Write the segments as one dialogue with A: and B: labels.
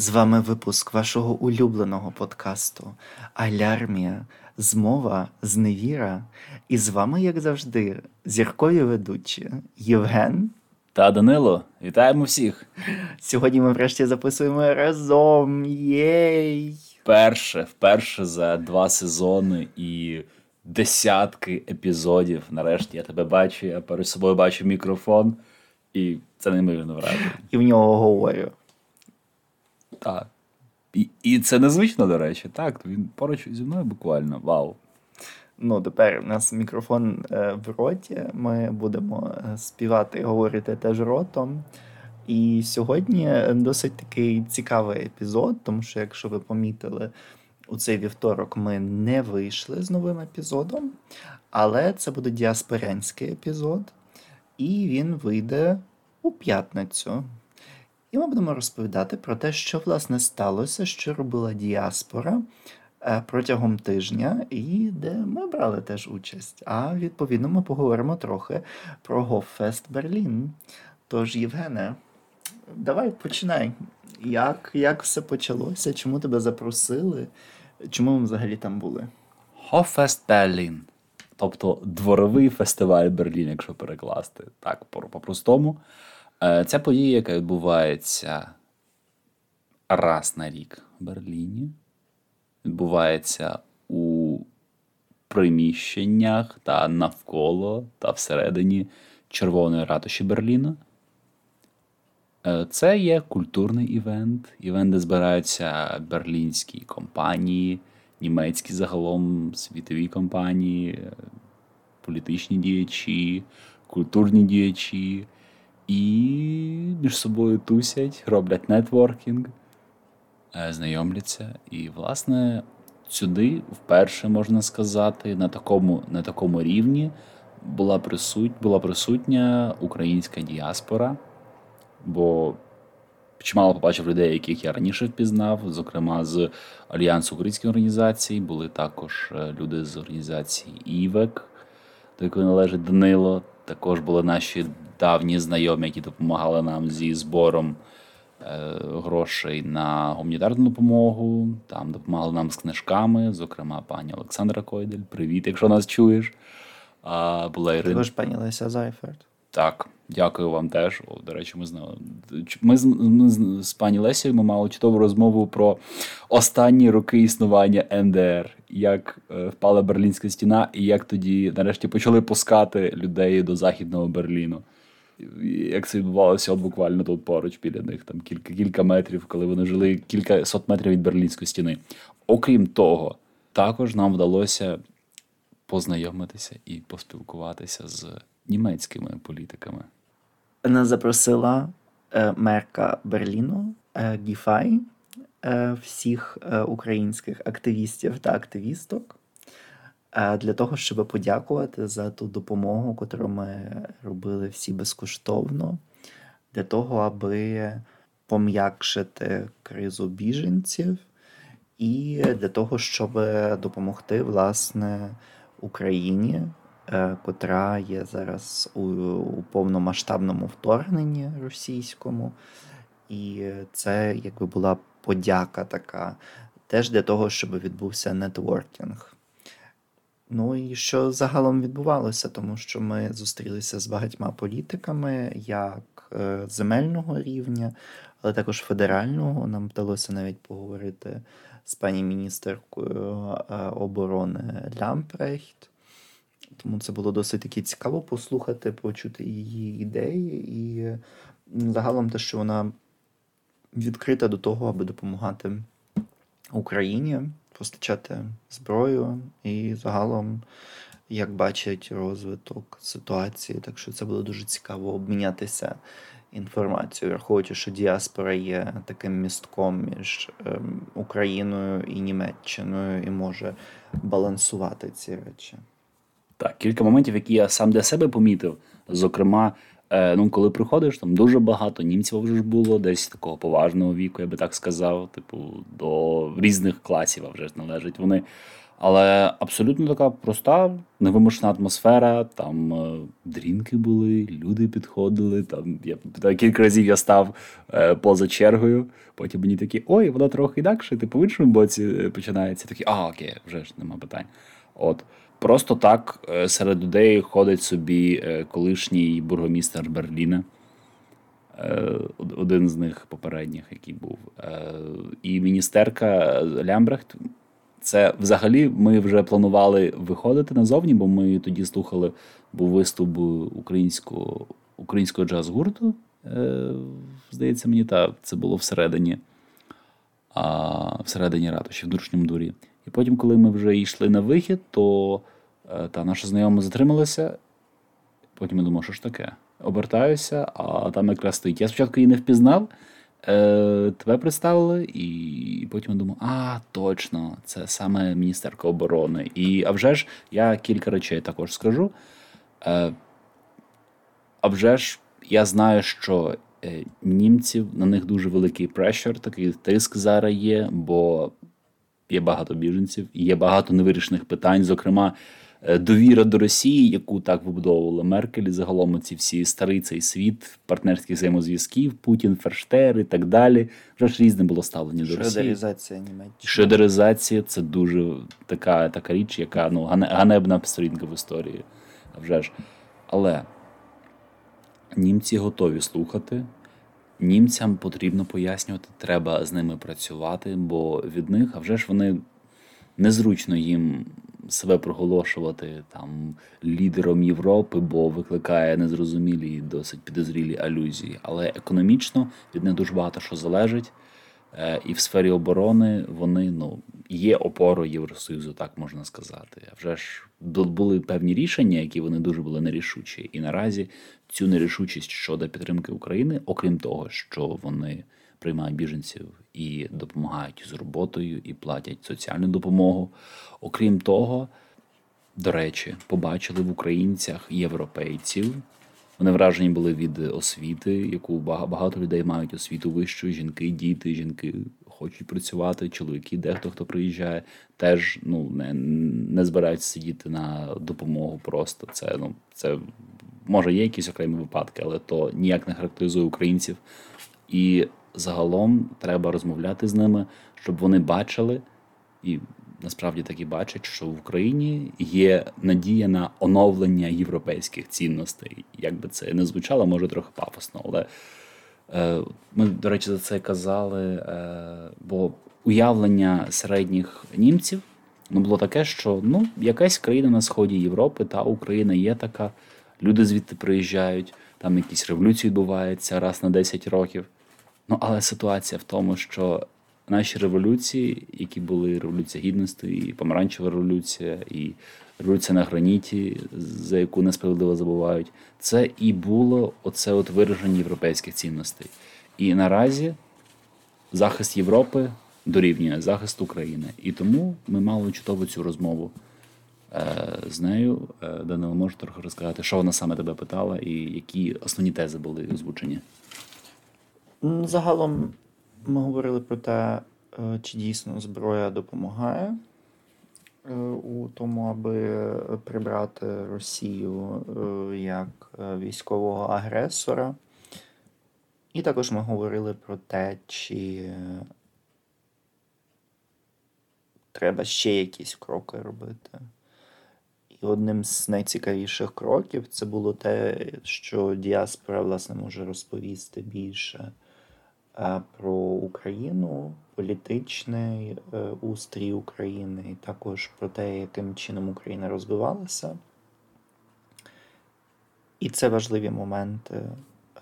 A: З вами випуск вашого улюбленого подкасту Алярмія, змова, зневіра. І з вами, як завжди, зіркові ведучі Євген.
B: Та Данило, вітаємо всіх!
A: Сьогодні ми врешті записуємо разом. Єй!
B: Вперше, вперше за два сезони і десятки епізодів. Нарешті я тебе бачу, я перед собою бачу мікрофон, і це неймовірно враження.
A: І в нього говорю.
B: Так. І, і це незвично, до речі. Так, він поруч зі мною буквально. Вау.
A: Ну, тепер у нас мікрофон е, в роті. Ми будемо е, співати і говорити теж ротом. І сьогодні досить такий цікавий епізод, тому що, якщо ви помітили, у цей вівторок ми не вийшли з новим епізодом, але це буде діаспорянський епізод, і він вийде у п'ятницю. І ми будемо розповідати про те, що власне сталося, що робила діаспора е, протягом тижня, і де ми брали теж участь. А відповідно ми поговоримо трохи про Гоффест Берлін. Тож, Євгене, давай починай. Як, як все почалося? Чому тебе запросили? Чому ми взагалі там були?
B: Хофест Берлін. Тобто дворовий фестиваль Берлін, якщо перекласти так по-простому. Е, Ця подія, яка відбувається раз на рік в Берліні, відбувається у приміщеннях та навколо та всередині Червоної ратуші Берліна. Е, Це є культурний івент, івент, де збираються берлінські компанії, німецькі загалом світові компанії, е, політичні діячі, культурні діячі і між собою тусять, роблять нетворкінг, е, знайомляться. І, власне, сюди вперше можна сказати, на такому, на такому рівні була присут, була присутня українська діаспора, бо чимало побачив людей, яких я раніше впізнав, зокрема з Альянсу українських організацій, були також е, люди з організації ІВЕК, до якої належить Данило. Також були наші давні знайомі, які допомагали нам зі збором е, грошей на гуманітарну допомогу. Там допомагали нам з книжками, зокрема, пані Олександра Койдель. Привіт, якщо нас чуєш. А, була Ірина.
A: Також пані Леся Зайферт.
B: Так, дякую вам теж. О, до речі, ми знали. Ми з, ми з, пані Лесією ми мали чудову розмову про останні роки існування НДР, як е, впала Берлінська стіна, і як тоді нарешті почали пускати людей до Західного Берліну. Як це відбувалося от буквально тут поруч біля них, там кілька кілька метрів, коли вони жили кілька сот метрів від Берлінської стіни. Окрім того, також нам вдалося познайомитися і поспілкуватися з німецькими політиками.
A: Нас запросила е, мерка Берліну е, Гіфай, е, всіх е, українських активістів та активісток е, для того, щоб подякувати за ту допомогу, яку ми робили всі безкоштовно, для того, аби пом'якшити кризу біженців, і для того, щоб допомогти власне Україні, котра є зараз у, у повномасштабному вторгненні російському. І це якби була подяка така, теж для того, щоб відбувся нетворкінг. Ну і що загалом відбувалося, тому що ми зустрілися з багатьма політиками, як е, земельного рівня, але також федерального. Нам вдалося навіть поговорити з пані міністеркою е, оборони Лямпрехт. Тому це було досить таки цікаво послухати, почути її ідеї, і загалом те, що вона відкрита до того, аби допомагати Україні, постачати зброю і загалом, як бачать розвиток ситуації. Так що це було дуже цікаво обмінятися інформацією, враховуючи, що діаспора є таким містком між ем, Україною і Німеччиною і може балансувати ці речі.
B: Так, кілька моментів, які я сам для себе помітив. Зокрема, е, ну, коли приходиш, там дуже багато німців вже ж було, десь такого поважного віку, я би так сказав, типу, до різних класів вже ж належать. Вони Але абсолютно така проста, невимушена атмосфера. Там е, дрінки були, люди підходили. Там я кілька разів я став е, поза чергою. Потім мені такі, ой, воно трохи інакше, типу в іншому боці е, починається. Такі, а, окей, вже ж нема питань. От. Просто так е, серед людей ходить собі е, колишній бургомістер Берліна. Е, один з них попередніх, який був. І міністерка Лямбрехт. Це взагалі ми вже планували виходити назовні, бо ми тоді слухали, був виступ українського українського джаз-гурту. Здається, мені та це було всередині, всередині ратуші, в дуршньому дворі. І потім, коли ми вже йшли на вихід, то е, та наша знайома затрималася. Потім я думав, що ж таке? Обертаюся, а там якраз стоїть. Я спочатку її не впізнав, е, тебе представили, і потім я думав, а, точно, це саме Міністерка оборони. І а вже ж я кілька речей також скажу. Е, а вже ж я знаю, що е, німців на них дуже великий прешер, такий тиск зараз є, бо є багато біженців, є багато невирішених питань, зокрема. Е, довіра до Росії, яку так вибудовувала Меркель, і загалом ці всі старий цей світ партнерських взаємозв'язків, Путін, Ферштер і так далі. Вже ж різне було ставлення до Росії.
A: Шредеризація Німеччини.
B: Шредеризація це дуже така така річ, яка ну ганебна сторінка в історії. Вже ж. Але німці готові слухати. Німцям потрібно пояснювати, треба з ними працювати, бо від них, а вже ж вони незручно їм себе проголошувати там лідером Європи, бо викликає незрозумілі і досить підозрілі алюзії. Але економічно від них дуже багато що залежить. Е, і в сфері оборони вони ну є опорою Євросоюзу, так можна сказати. А вже ж були певні рішення, які вони дуже були нерішучі. І наразі цю нерішучість щодо підтримки України, окрім того, що вони приймають біженців і допомагають з роботою, і платять соціальну допомогу. Окрім того, до речі, побачили в українцях європейців. Вони вражені були від освіти, яку багато людей мають освіту вищу. Жінки, діти, жінки хочуть працювати. Чоловіки, дехто хто приїжджає, теж ну не не збираються сидіти на допомогу. Просто це ну це може є якісь окремі випадки, але то ніяк не характеризує українців. І загалом треба розмовляти з ними, щоб вони бачили і насправді так і бачать, що в Україні є надія на оновлення європейських цінностей. Як би це не звучало, може трохи пафосно, але е, ми, до речі, за це казали. Е, бо уявлення середніх німців ну, було таке, що ну, якась країна на сході Європи та Україна є така. Люди звідти приїжджають, там якісь революції відбуваються раз на 10 років. Ну, але ситуація в тому, що наші революції, які були революція гідності, і помаранчева революція, і революція на граніті, за яку несправедливо забувають, це і було оце от вираження європейських цінностей. І наразі захист Європи дорівнює захист України. І тому ми мали чудову цю розмову е, з нею. Е, Данило, може трохи розказати, що вона саме тебе питала, і які основні тези були озвучені.
A: Загалом ми говорили про те, е, чи дійсно зброя допомагає е, у тому, аби прибрати Росію е, як військового агресора. І також ми говорили про те, чи треба ще якісь кроки робити. І одним з найцікавіших кроків це було те, що діаспора, власне, може розповісти більше про Україну, політичний е, устрій України, і також про те, яким чином Україна розвивалася. І це важливі моменти,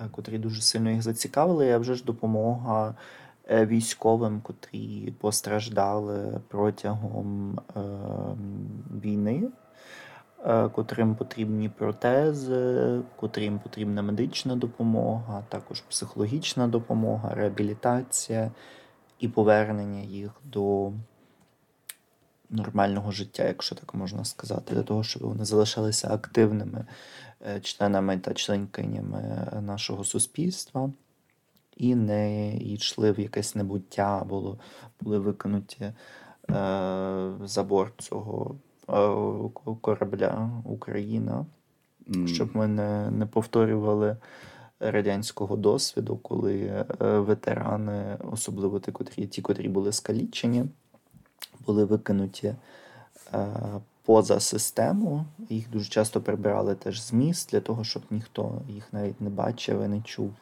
A: е, котрі дуже сильно їх зацікавили, а вже ж допомога е, військовим, котрі постраждали протягом війни. Е, котрим потрібні протези, котрим потрібна медична допомога, також психологічна допомога, реабілітація і повернення їх до нормального життя, якщо так можна сказати, для того, щоб вони залишалися активними е, членами та членкинями нашого суспільства. І не йшли в якесь небуття, або були викинуті за борт цього корабля Україна, щоб ми не, не повторювали радянського досвіду, коли е, ветерани, особливо ті, котрі, ті, котрі були скалічені, були викинуті е, поза систему. Їх дуже часто прибирали теж з міст для того, щоб ніхто їх навіть не бачив і не чув.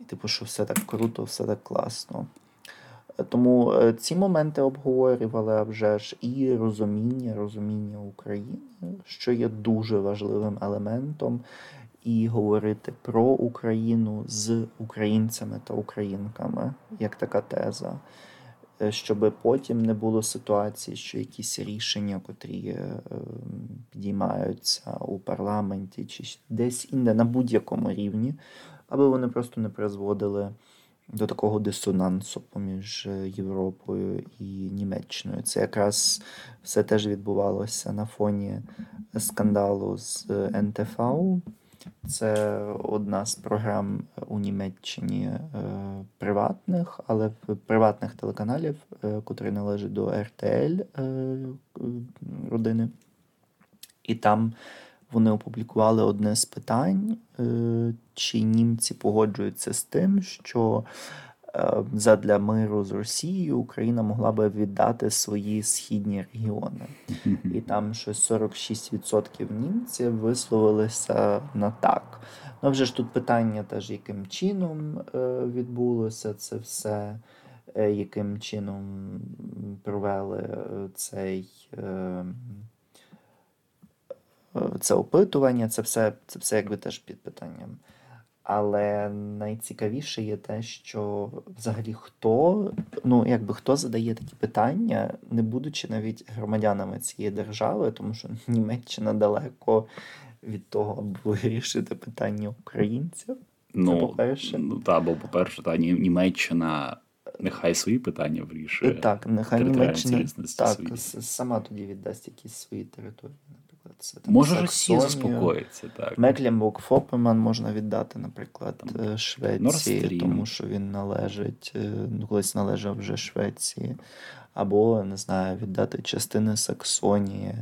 A: І типу, що все так круто, все так класно. Тому е, ці моменти обговорювали а вже ж і розуміння, розуміння України, що є дуже важливим елементом, і говорити про Україну з українцями та українками, як така теза, е, щоб потім не було ситуації, що якісь рішення, котрі е, підіймаються у парламенті чи десь інде на будь-якому рівні, аби вони просто не призводили до такого дисонансу поміж е, Європою і Німеччиною. Це якраз все теж відбувалося на фоні скандалу з НТФ. Це одна з програм у Німеччині е, приватних, але приватних телеканалів, е, котрі належать до РТЛ родини. І там вони опублікували одне з питань, е, чи німці погоджуються з тим, що е, задля миру з Росією Україна могла би віддати свої східні регіони. І там щось 46% німців висловилися на так. Ну, вже ж тут питання теж, яким чином е, відбулося це все, яким чином провели цей це опитування, це все це все якби теж під питанням. Але найцікавіше є те, що взагалі хто ну якби хто задає такі питання, не будучи навіть громадянами цієї держави, тому що Німеччина далеко від того, аби вирішити питання українців.
B: Ну, по-перше. Ну, та, бо, по-перше, та Німеччина нехай свої питання вирішує.
A: Так, нехай Німеччина так, сама тоді віддасть якісь свої території.
B: Це там Може Росія заспокоїться, так.
A: Мекленбург Фопеман можна віддати, наприклад, там, е, Швеції, тому що він належить, е, ну, колись належав вже Швеції, або, не знаю, віддати частини Саксонії.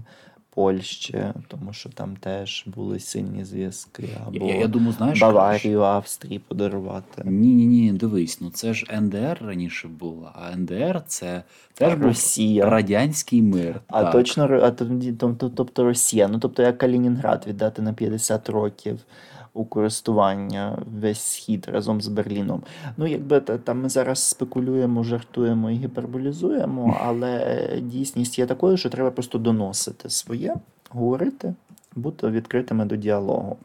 A: Польщі, тому що там теж були сильні зв'язки, або
B: я, я думаю, знаєш,
A: Баварію, Австрії подарувати.
B: Ні, ні, ні, дивись, ну це ж НДР раніше було, а НДР це теж Росія. був радянський мир.
A: А так. точно а, тобто Росія. Ну тобто як Калінінград віддати на 50 років у користування весь схід разом з Берліном. Ну, якби там ми зараз спекулюємо, жартуємо і гіперболізуємо, але дійсність є такою, що треба просто доносити своє, говорити, бути відкритими до діалогу.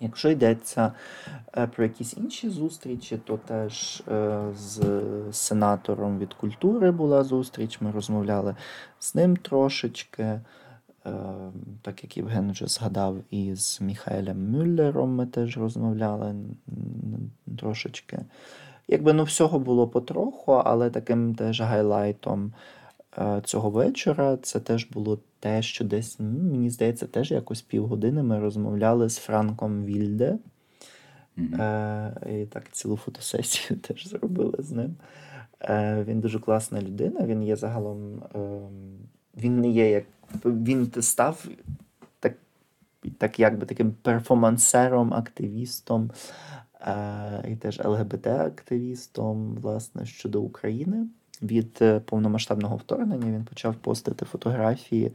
A: Якщо йдеться е, про якісь інші зустрічі, то теж е, з сенатором від культури була зустріч, ми розмовляли з ним трошечки. Ем, так як Євген вже згадав, і з Міхаелем Мюллером ми теж розмовляли трошечки. Якби ну всього було потроху, але таким теж гайлайтом е, цього вечора це теж було те, що десь, мені здається, теж якось півгодини ми розмовляли з Франком Вільде. Mm-hmm. І так цілу фотосесію теж зробили з ним. Е, він дуже класна людина, він є загалом. Він не є як він став так так якби таким перформансером, активістом е, і теж ЛГБТ-активістом власне, щодо України. Від е, повномасштабного вторгнення він почав постити фотографії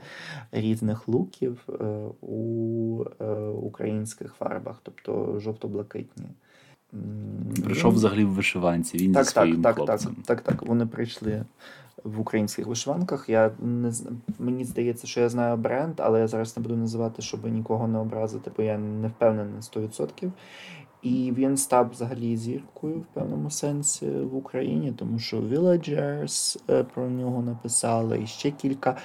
A: різних луків е, у е, українських фарбах, тобто жовто-блакитні.
B: Прийшов взагалі в вишиванці. Він
A: так,
B: зі своїм
A: так,
B: хлопцем.
A: Так, так, так. Вони прийшли в українських вишиванках. Я не Мені здається, що я знаю бренд, але я зараз не буду називати, щоб нікого не образити, бо я не впевнений на 100%. І він став взагалі зіркою в певному сенсі в Україні, тому що Villagers е, про нього написали і ще кілька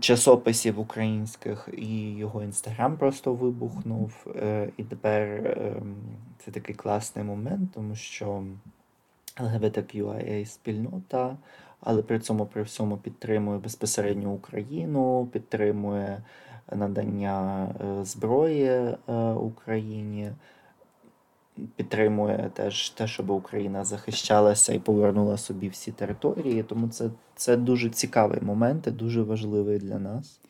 A: часописів українських, і його інстаграм просто вибухнув. Е, і тепер ем, це такий класний момент, тому що LGBTQIA спільнота але при цьому при всьому підтримує безпосередньо Україну, підтримує надання е, зброї е, Україні. Підтримує теж те, щоб Україна захищалася і повернула собі всі території. Тому це, це дуже цікавий момент і дуже важливий для нас.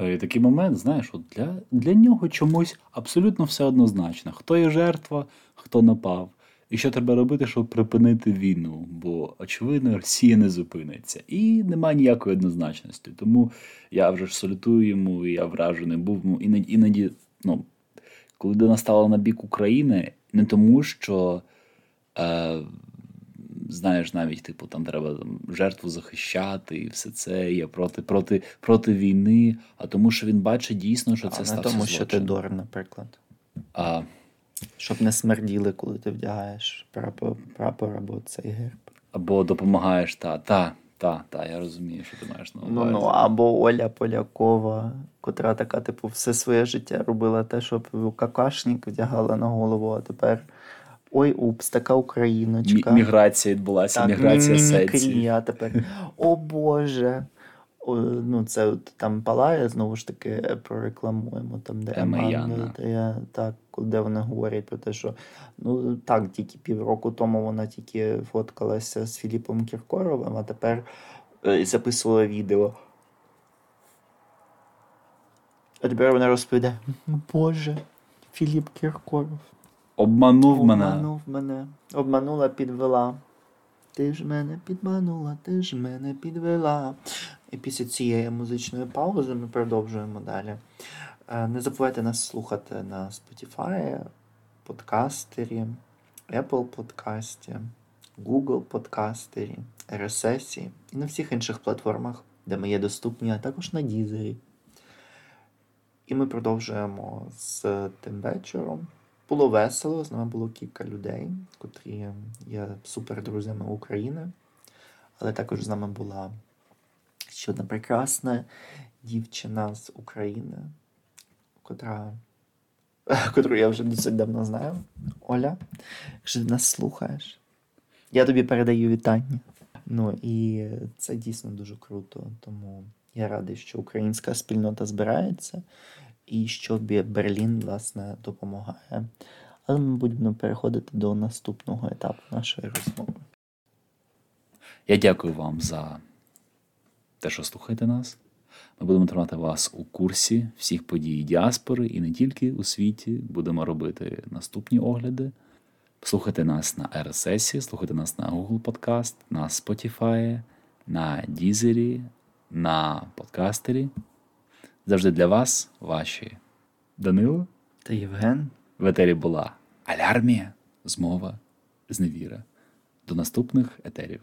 B: І такий момент, знаєш, от для, для нього чомусь абсолютно все однозначно. Хто є жертва, хто напав. І що треба робити, щоб припинити війну? Бо, очевидно, Росія не зупиниться. І немає ніякої однозначності. Тому я вже ж салютую йому, і я вражений був. Ну, Іноді, іноді, ну, коли людина стала на бік України, не тому, що. Е, знаєш, навіть, типу, там треба там, жертву захищати, і все це є проти проти, проти війни, а тому, що він бачить дійсно, що це
A: а
B: стався
A: тому, що ти дор, наприклад.
B: А,
A: Щоб не смерділи, коли ти вдягаєш прапор, прапор або цей герб.
B: або допомагаєш, та, та, та, та, я розумію, що ти маєш на увазі.
A: Ну, ну, або Оля Полякова, котра така, типу, все своє життя робила те, щоб какашник вдягала на голову, а тепер. Ой, упс, така україночка.
B: Мі- міграція відбулася, міграція
A: сесії. тепер. О Боже. Ну, це от там палає, знову ж таки, е, прорекламуємо, там, де
B: Ема
A: Еман, де так, де вони говорять про те, що ну так, тільки півроку тому вона тільки фоткалася з Філіпом Кіркоровим, а тепер е, записувала відео. А тепер вона розповідає: Боже, Філіп Кіркоров.
B: Обманув мене.
A: Обманув мене. Обманула, підвела. Ти ж мене підманула, ти ж мене підвела. І після цієї музичної паузи ми продовжуємо далі. Е, Не забувайте нас слухати на Spotify, подкастері, Apple подкасті, Google подкастері, RSS і на всіх інших платформах, де ми є доступні, а також на Дізері. І ми продовжуємо з тим вечором. Було весело, з нами було кілька людей, котрі є супердрузями України. Але також з нами була ще одна прекрасна дівчина з України, котра, котру я вже досить давно знаю. Оля, якщо ти нас слухаєш, я тобі передаю вітання. Ну і це дійсно дуже круто. Тому я радий, що українська спільнота збирається і що Берлін, власне, допомагає. Але ми будемо переходити до наступного етапу нашої розмови.
B: Я дякую вам за те, що слухаєте нас. Ми будемо тримати вас у курсі всіх подій діаспори і не тільки у світі. Будемо робити наступні огляди. Слухайте нас на RSS, слухайте нас на Google Podcast, на Spotify, на Deezer, на подкастері. Завжди для вас, ваші Данило.
A: Та Євген,
B: В етері була алярмія, змова, зневіра. До наступних етерів.